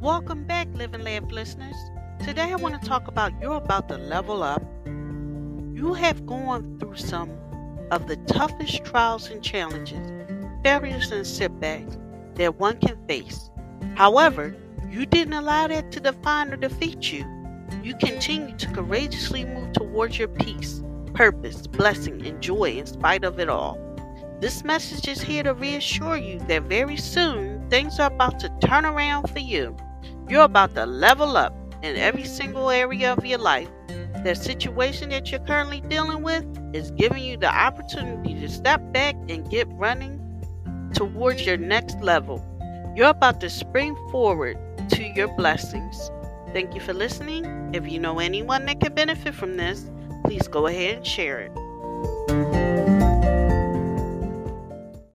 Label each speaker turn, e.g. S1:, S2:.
S1: Welcome back, Living Lab listeners. Today I want to talk about you're about to level up. You have gone through some of the toughest trials and challenges, failures and setbacks that one can face. However, you didn't allow that to define or defeat you. You continue to courageously move towards your peace, purpose, blessing, and joy in spite of it all. This message is here to reassure you that very soon things are about to turn around for you. You're about to level up in every single area of your life. The situation that you're currently dealing with is giving you the opportunity to step back and get running towards your next level. You're about to spring forward to your blessings. Thank you for listening. If you know anyone that could benefit from this, please go ahead and share it.